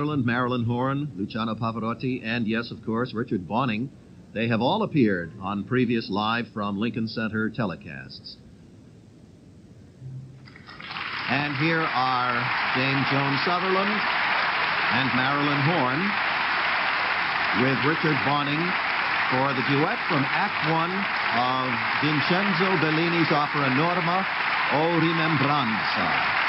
Sutherland, Marilyn Horne, Luciano Pavarotti, and yes, of course, Richard Bonynge, they have all appeared on previous live from Lincoln Center telecasts. And here are Dame Joan Sutherland and Marilyn Horne with Richard Bonynge for the duet from Act One of Vincenzo Bellini's opera Norma O Rimembranza.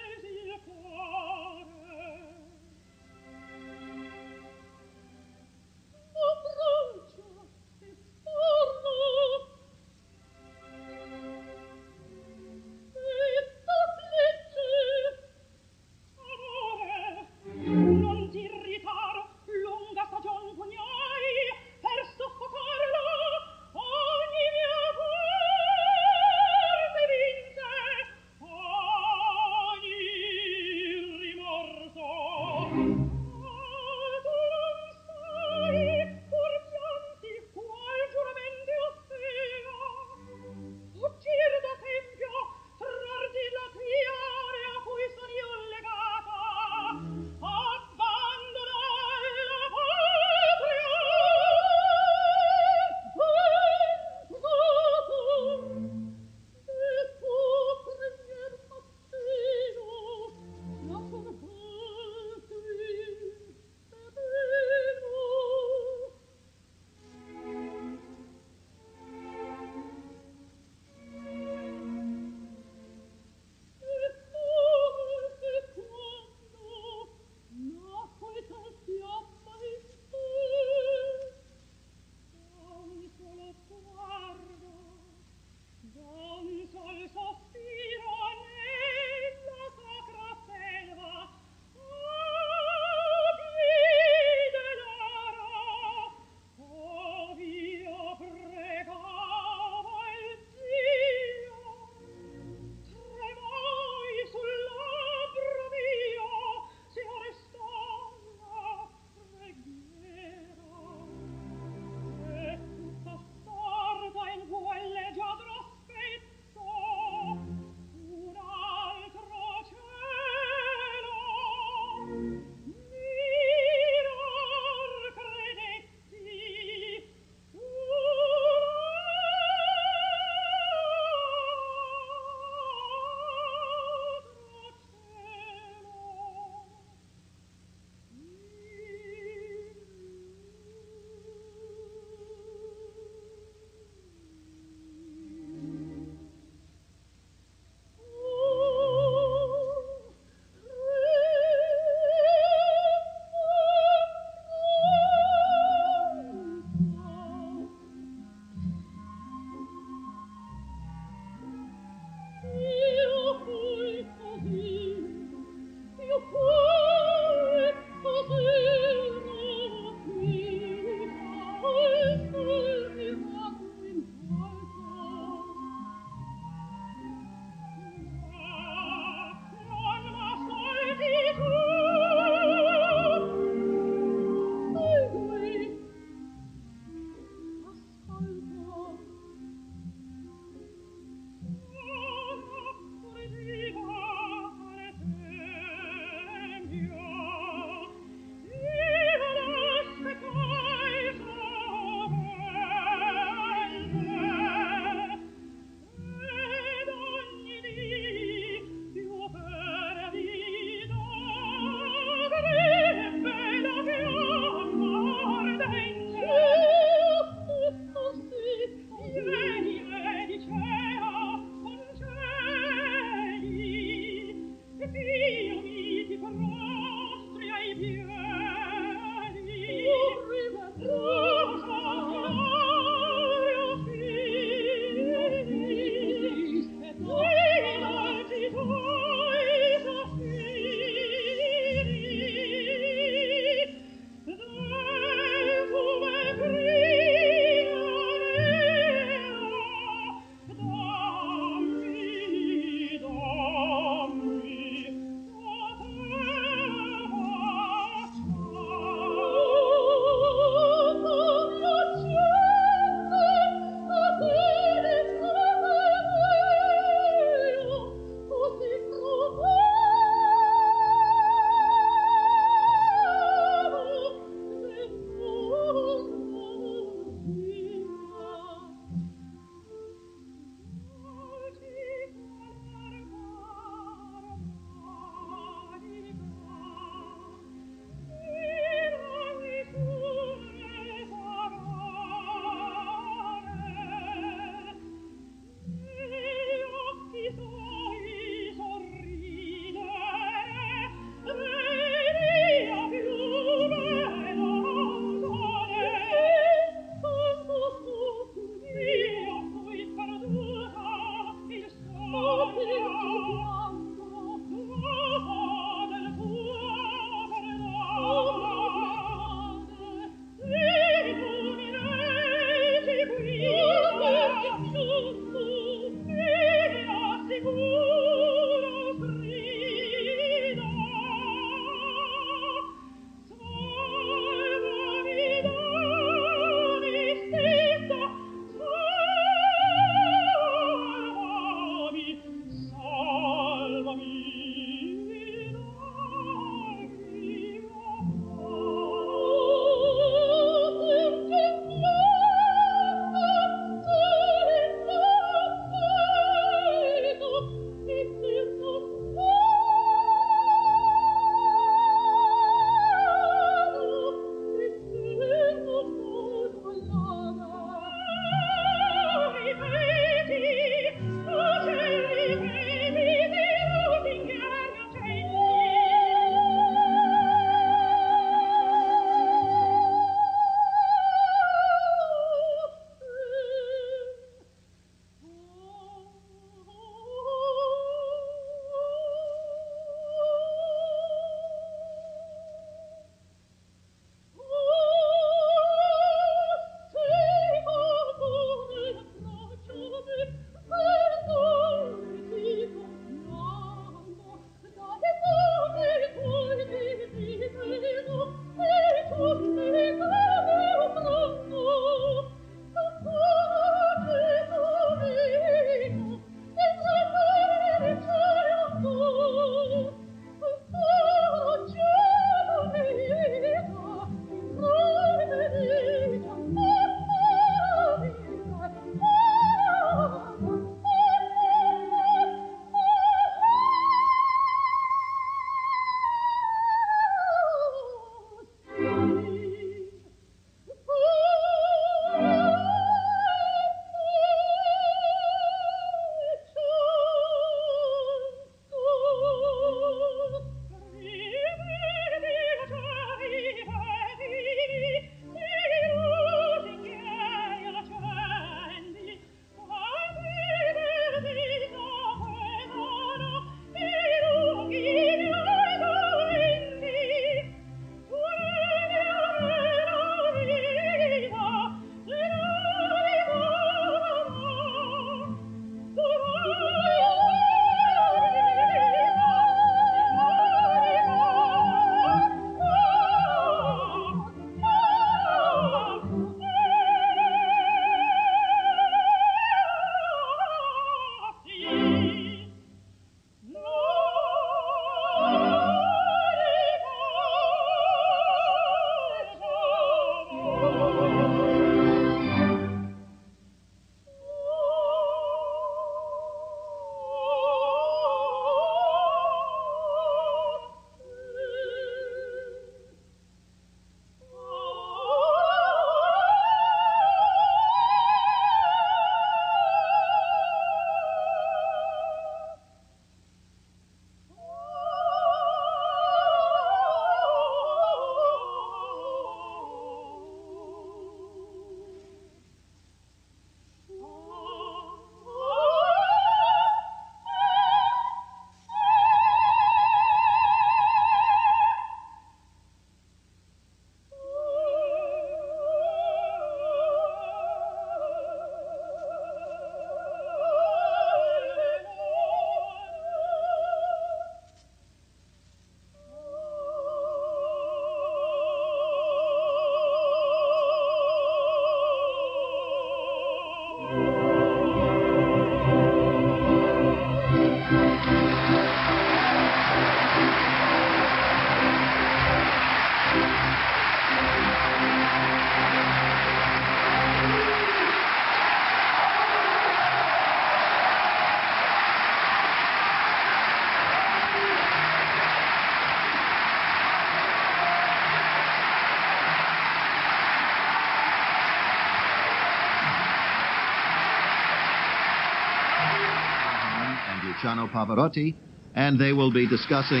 Luciano Pavarotti, and they will be discussing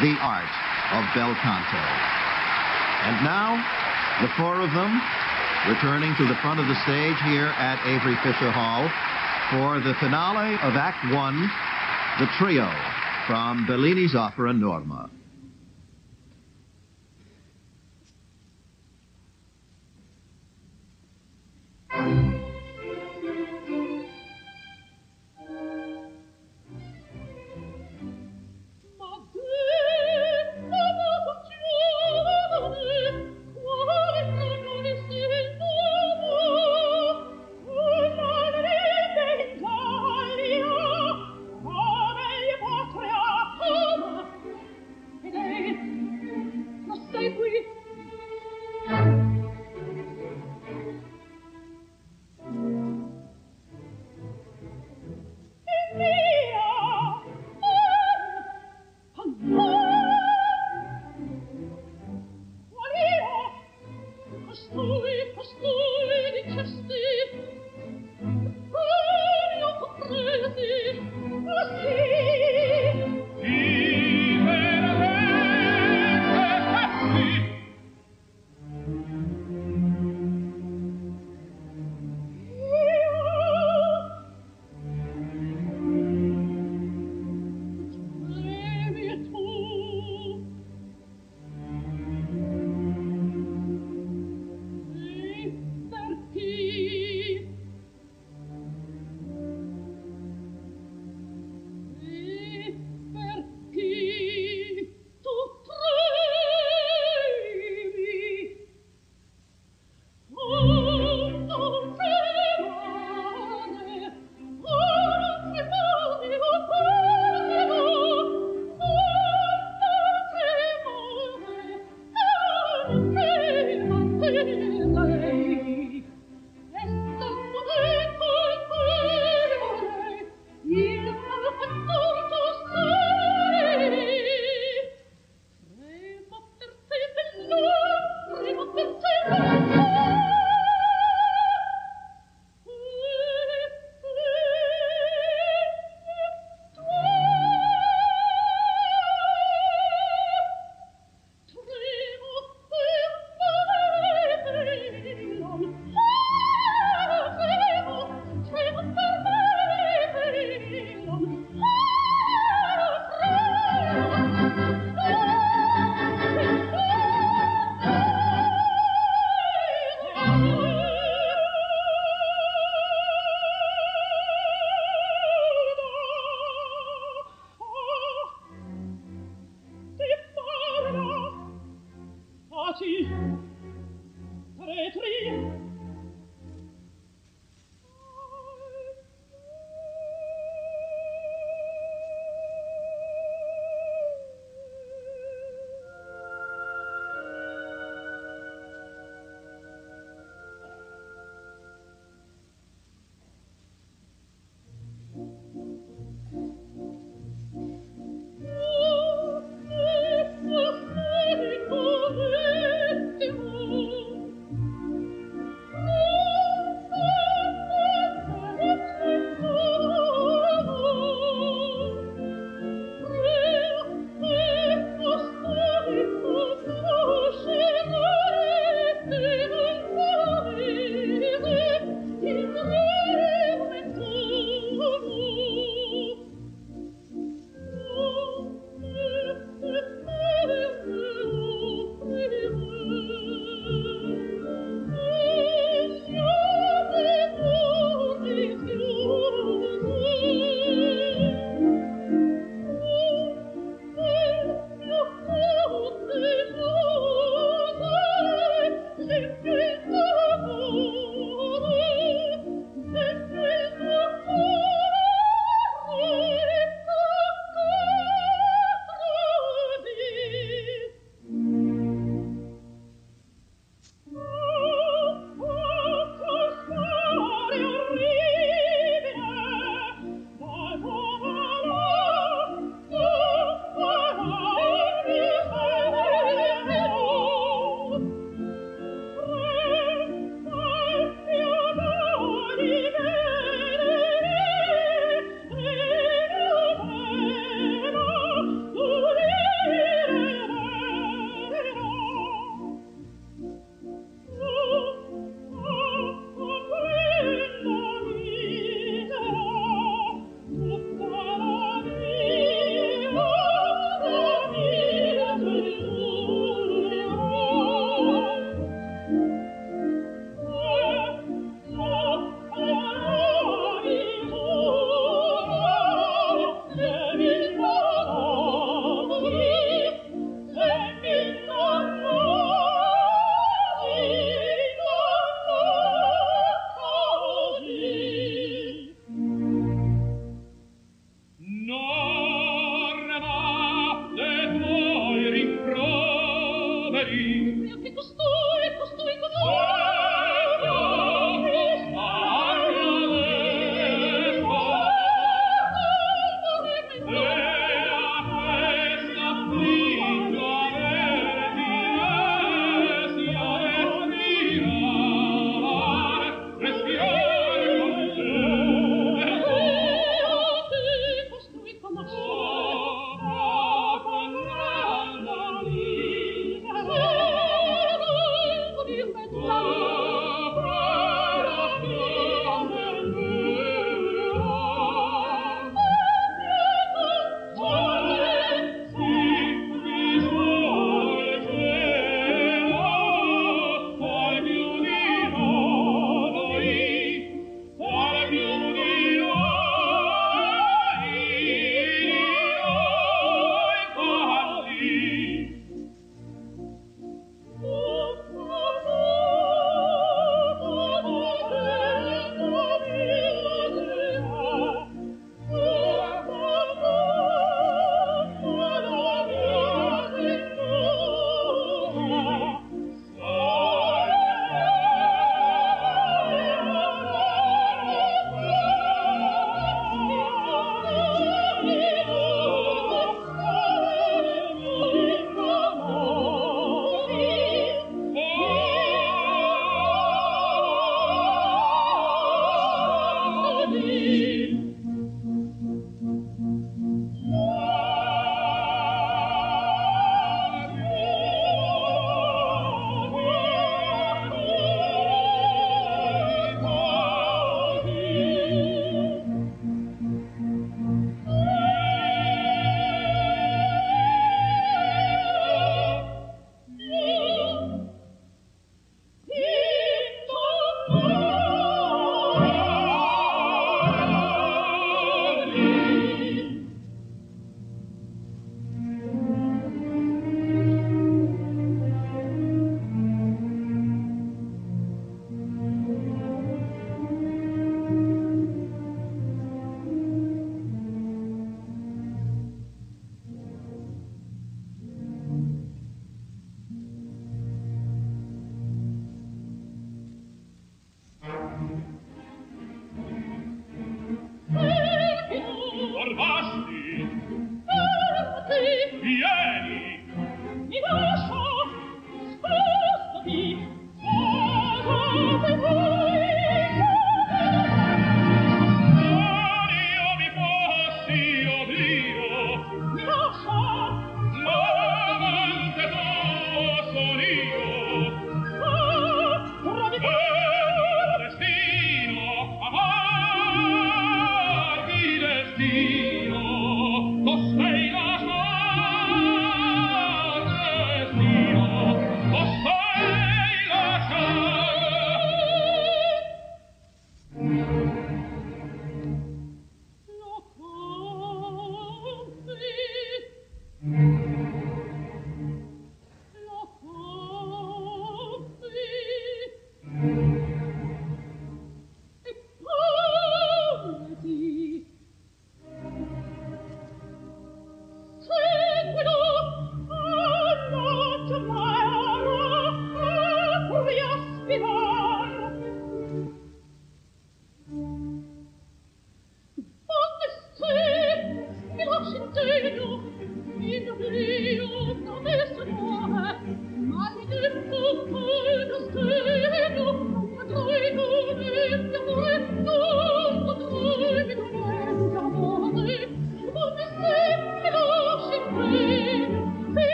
the art of bel canto. And now, the four of them returning to the front of the stage here at Avery Fisher Hall for the finale of Act One, the trio from Bellini's opera Norma.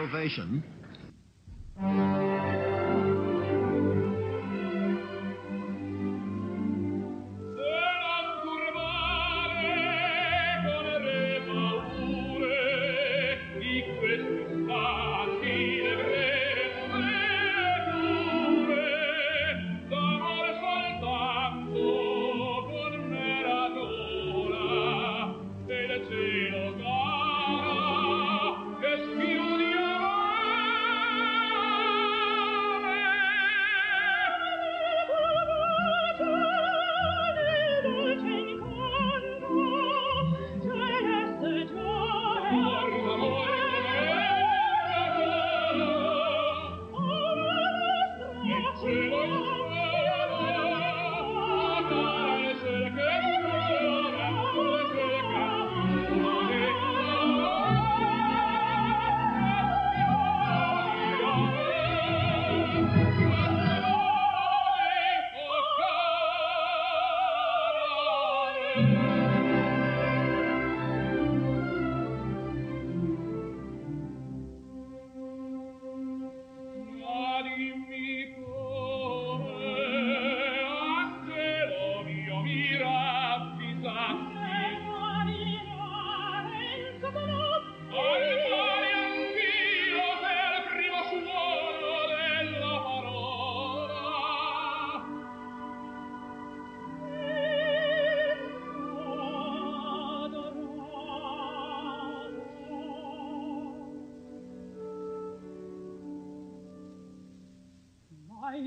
Innovation.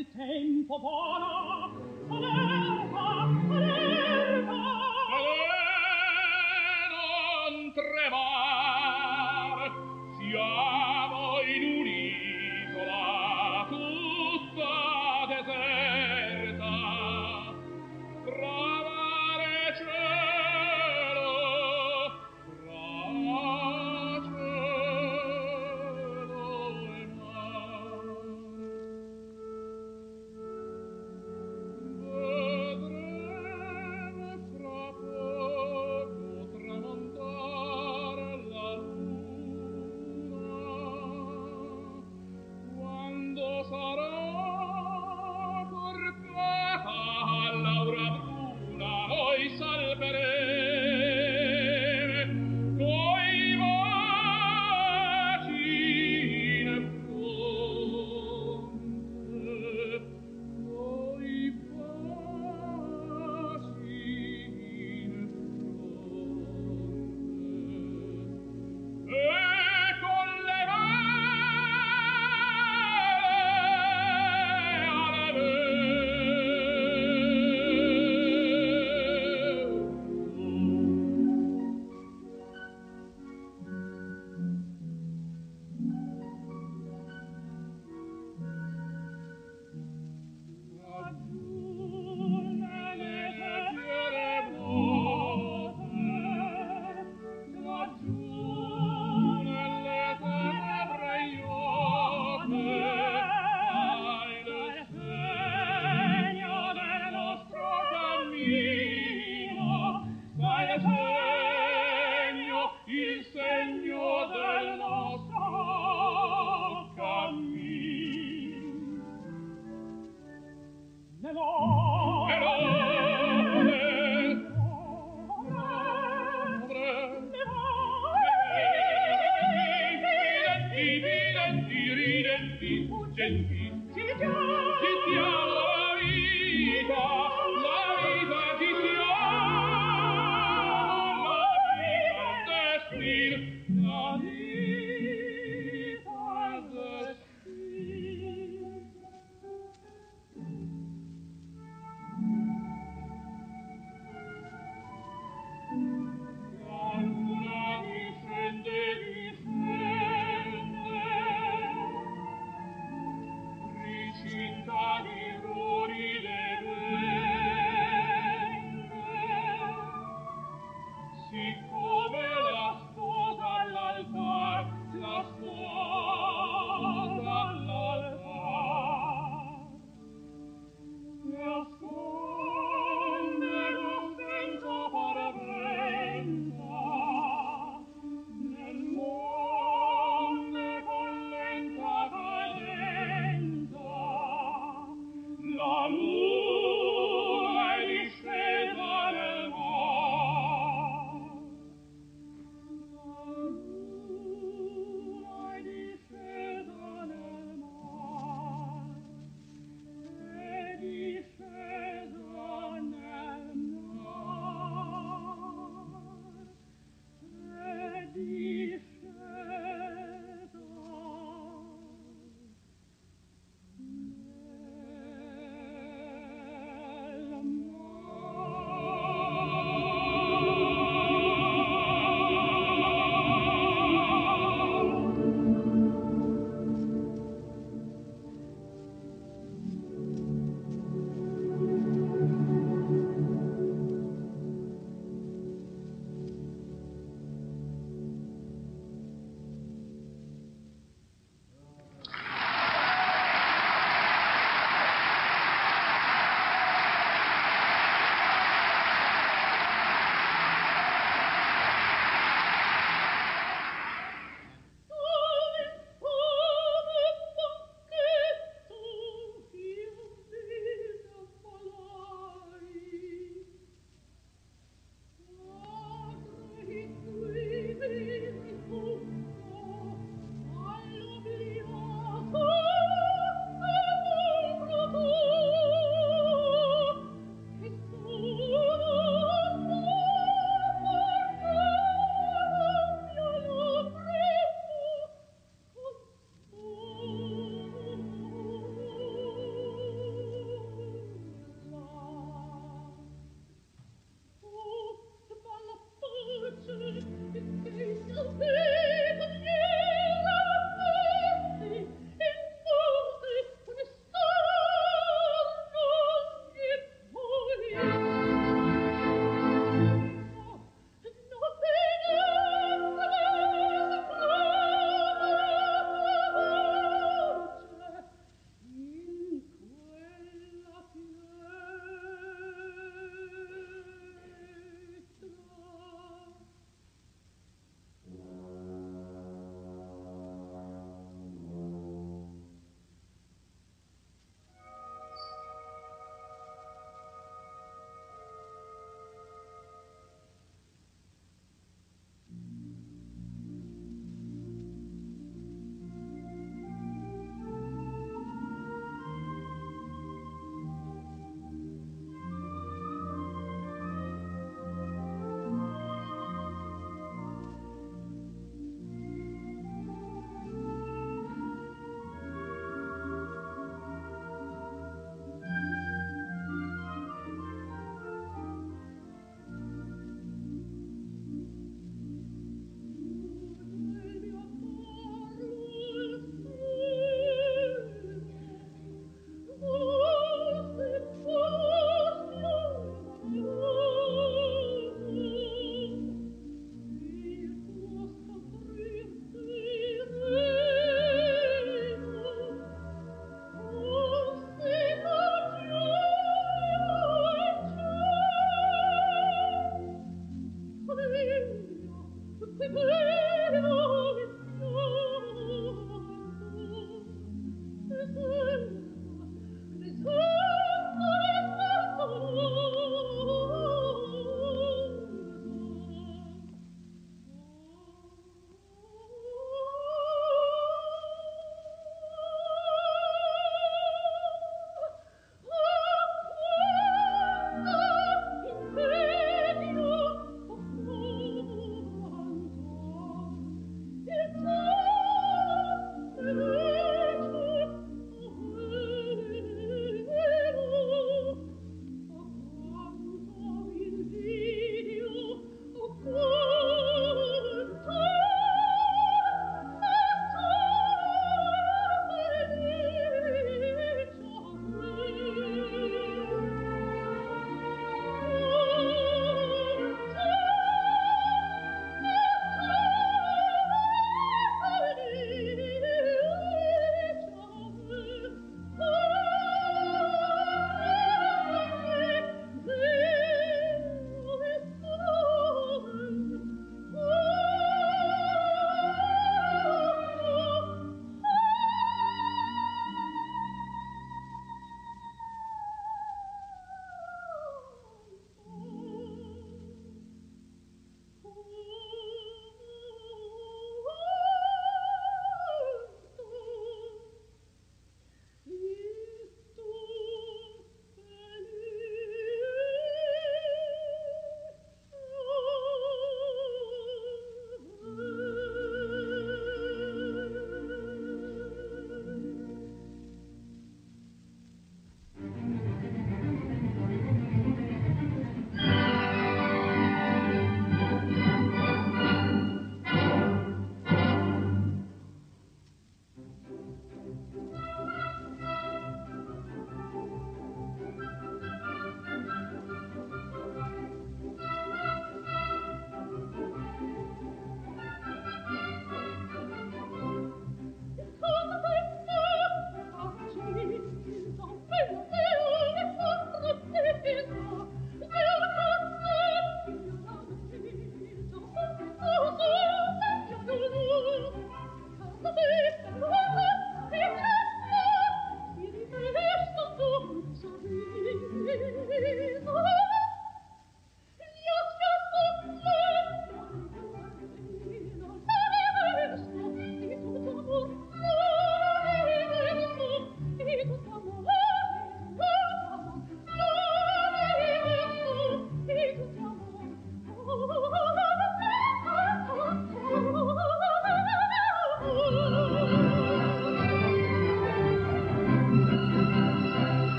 il tempo vola, vola,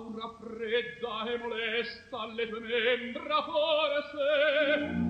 aura fredda e molesta alle tue membra forse.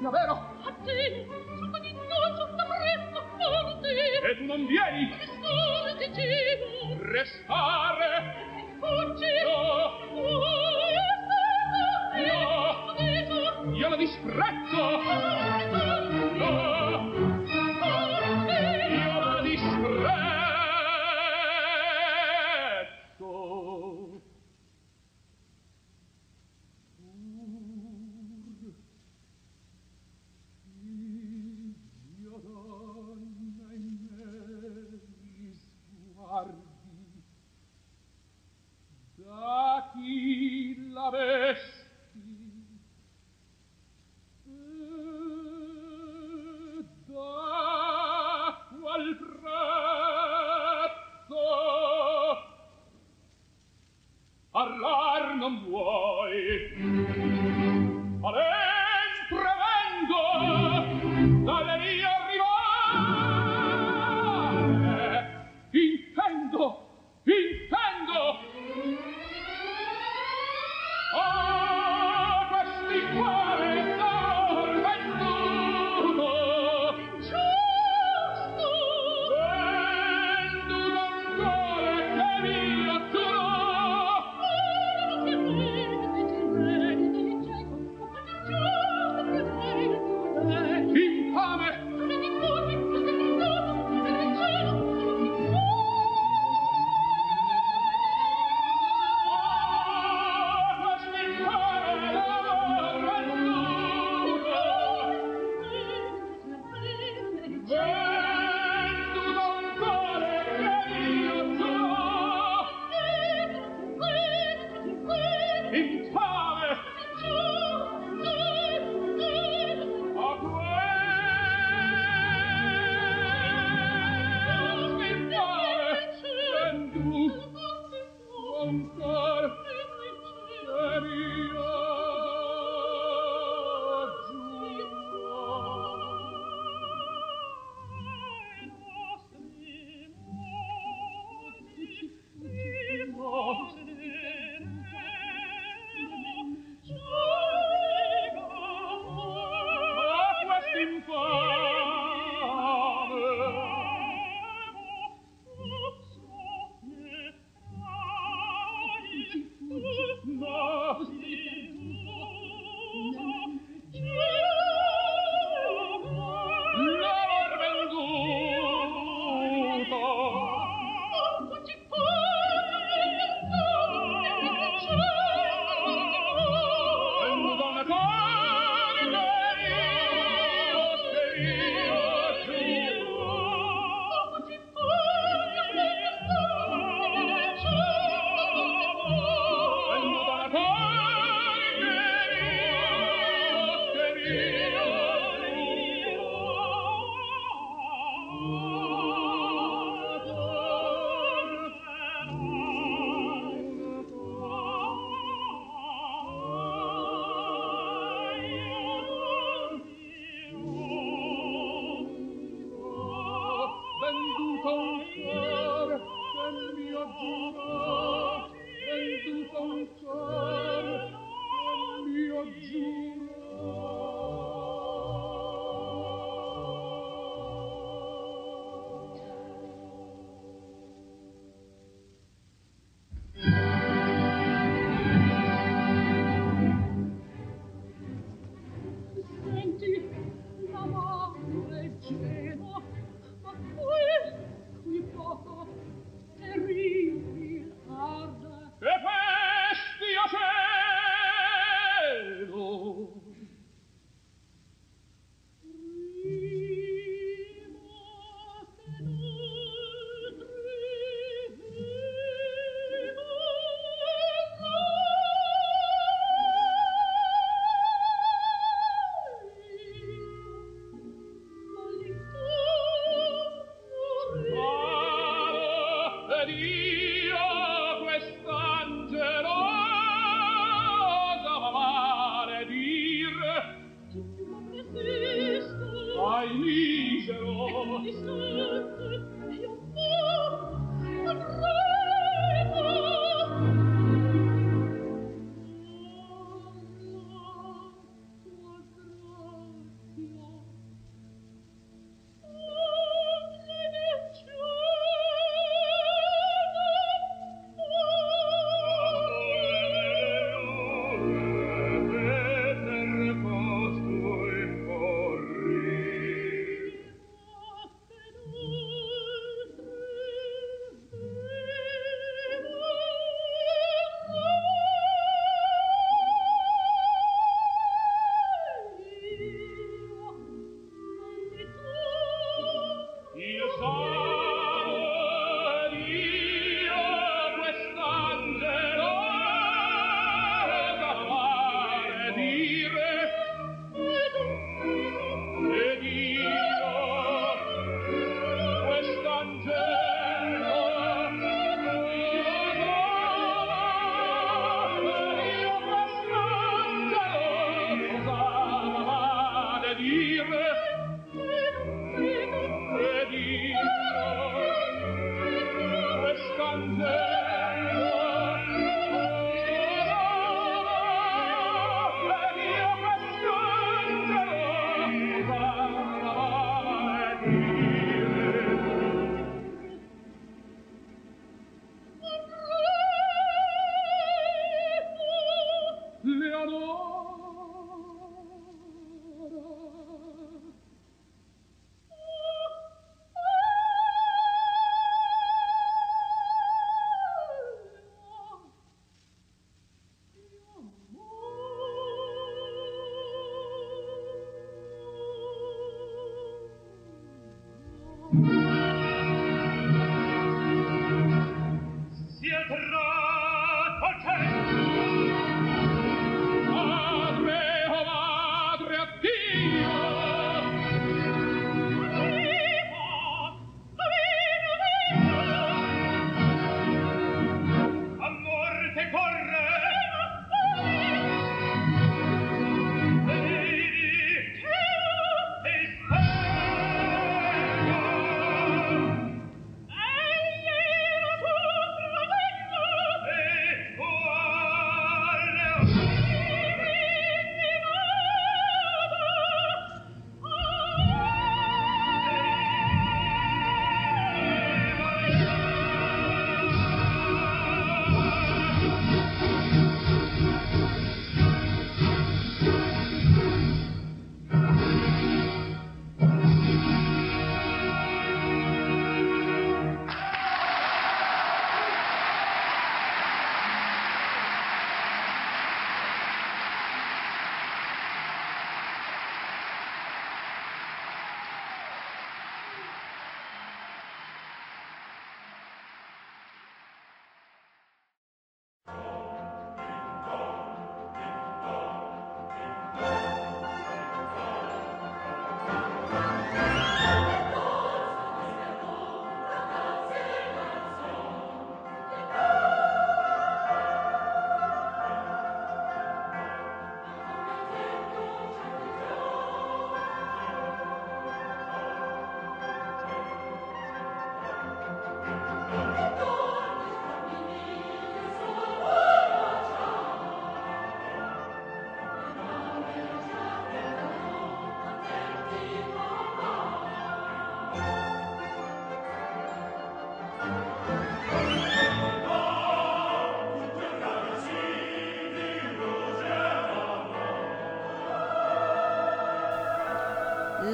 davvero a te sono di dolce stretta forte e tu non vieni?